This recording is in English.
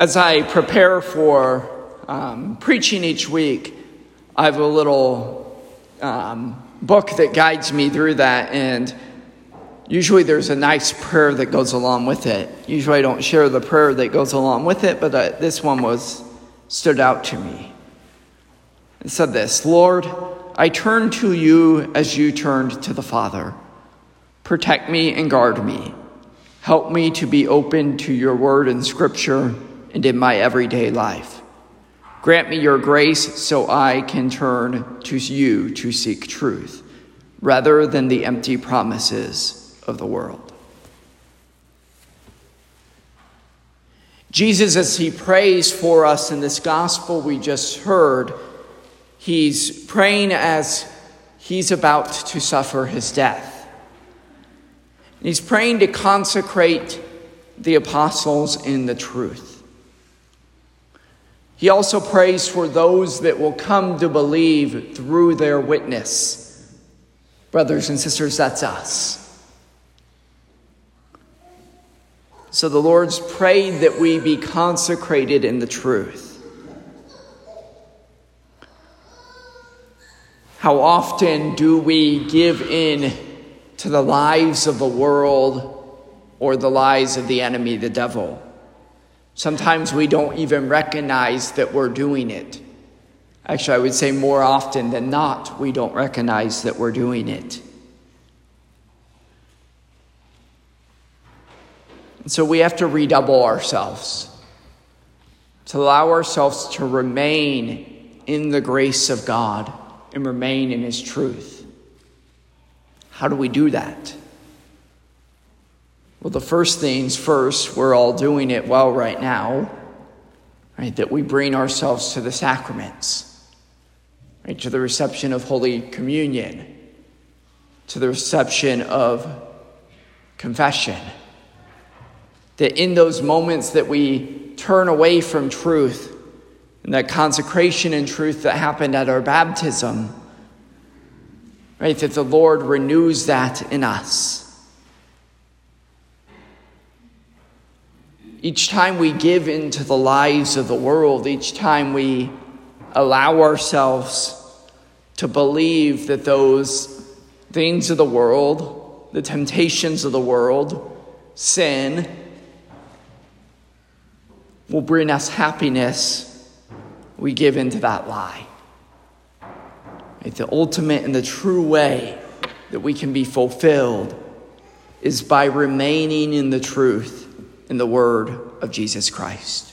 As I prepare for um, preaching each week, I have a little um, book that guides me through that, and usually there's a nice prayer that goes along with it. Usually I don't share the prayer that goes along with it, but uh, this one was stood out to me. It said this Lord, I turn to you as you turned to the Father. Protect me and guard me. Help me to be open to your word and scripture and in my everyday life. Grant me your grace so I can turn to you to seek truth rather than the empty promises of the world. Jesus, as he prays for us in this gospel we just heard, he's praying as he's about to suffer his death. He's praying to consecrate the apostles in the truth. He also prays for those that will come to believe through their witness. Brothers and sisters, that's us. So the Lord's prayed that we be consecrated in the truth. How often do we give in to the lies of the world or the lies of the enemy, the devil? Sometimes we don't even recognize that we're doing it. Actually, I would say more often than not, we don't recognize that we're doing it. And so we have to redouble ourselves, to allow ourselves to remain in the grace of God and remain in His truth. How do we do that? Well, the first things first, we're all doing it well right now, right? That we bring ourselves to the sacraments, right? To the reception of Holy Communion, to the reception of confession. That in those moments that we turn away from truth and that consecration and truth that happened at our baptism, right? That the Lord renews that in us Each time we give into the lies of the world, each time we allow ourselves to believe that those things of the world, the temptations of the world, sin, will bring us happiness, we give into that lie. Right? The ultimate and the true way that we can be fulfilled is by remaining in the truth in the word of Jesus Christ.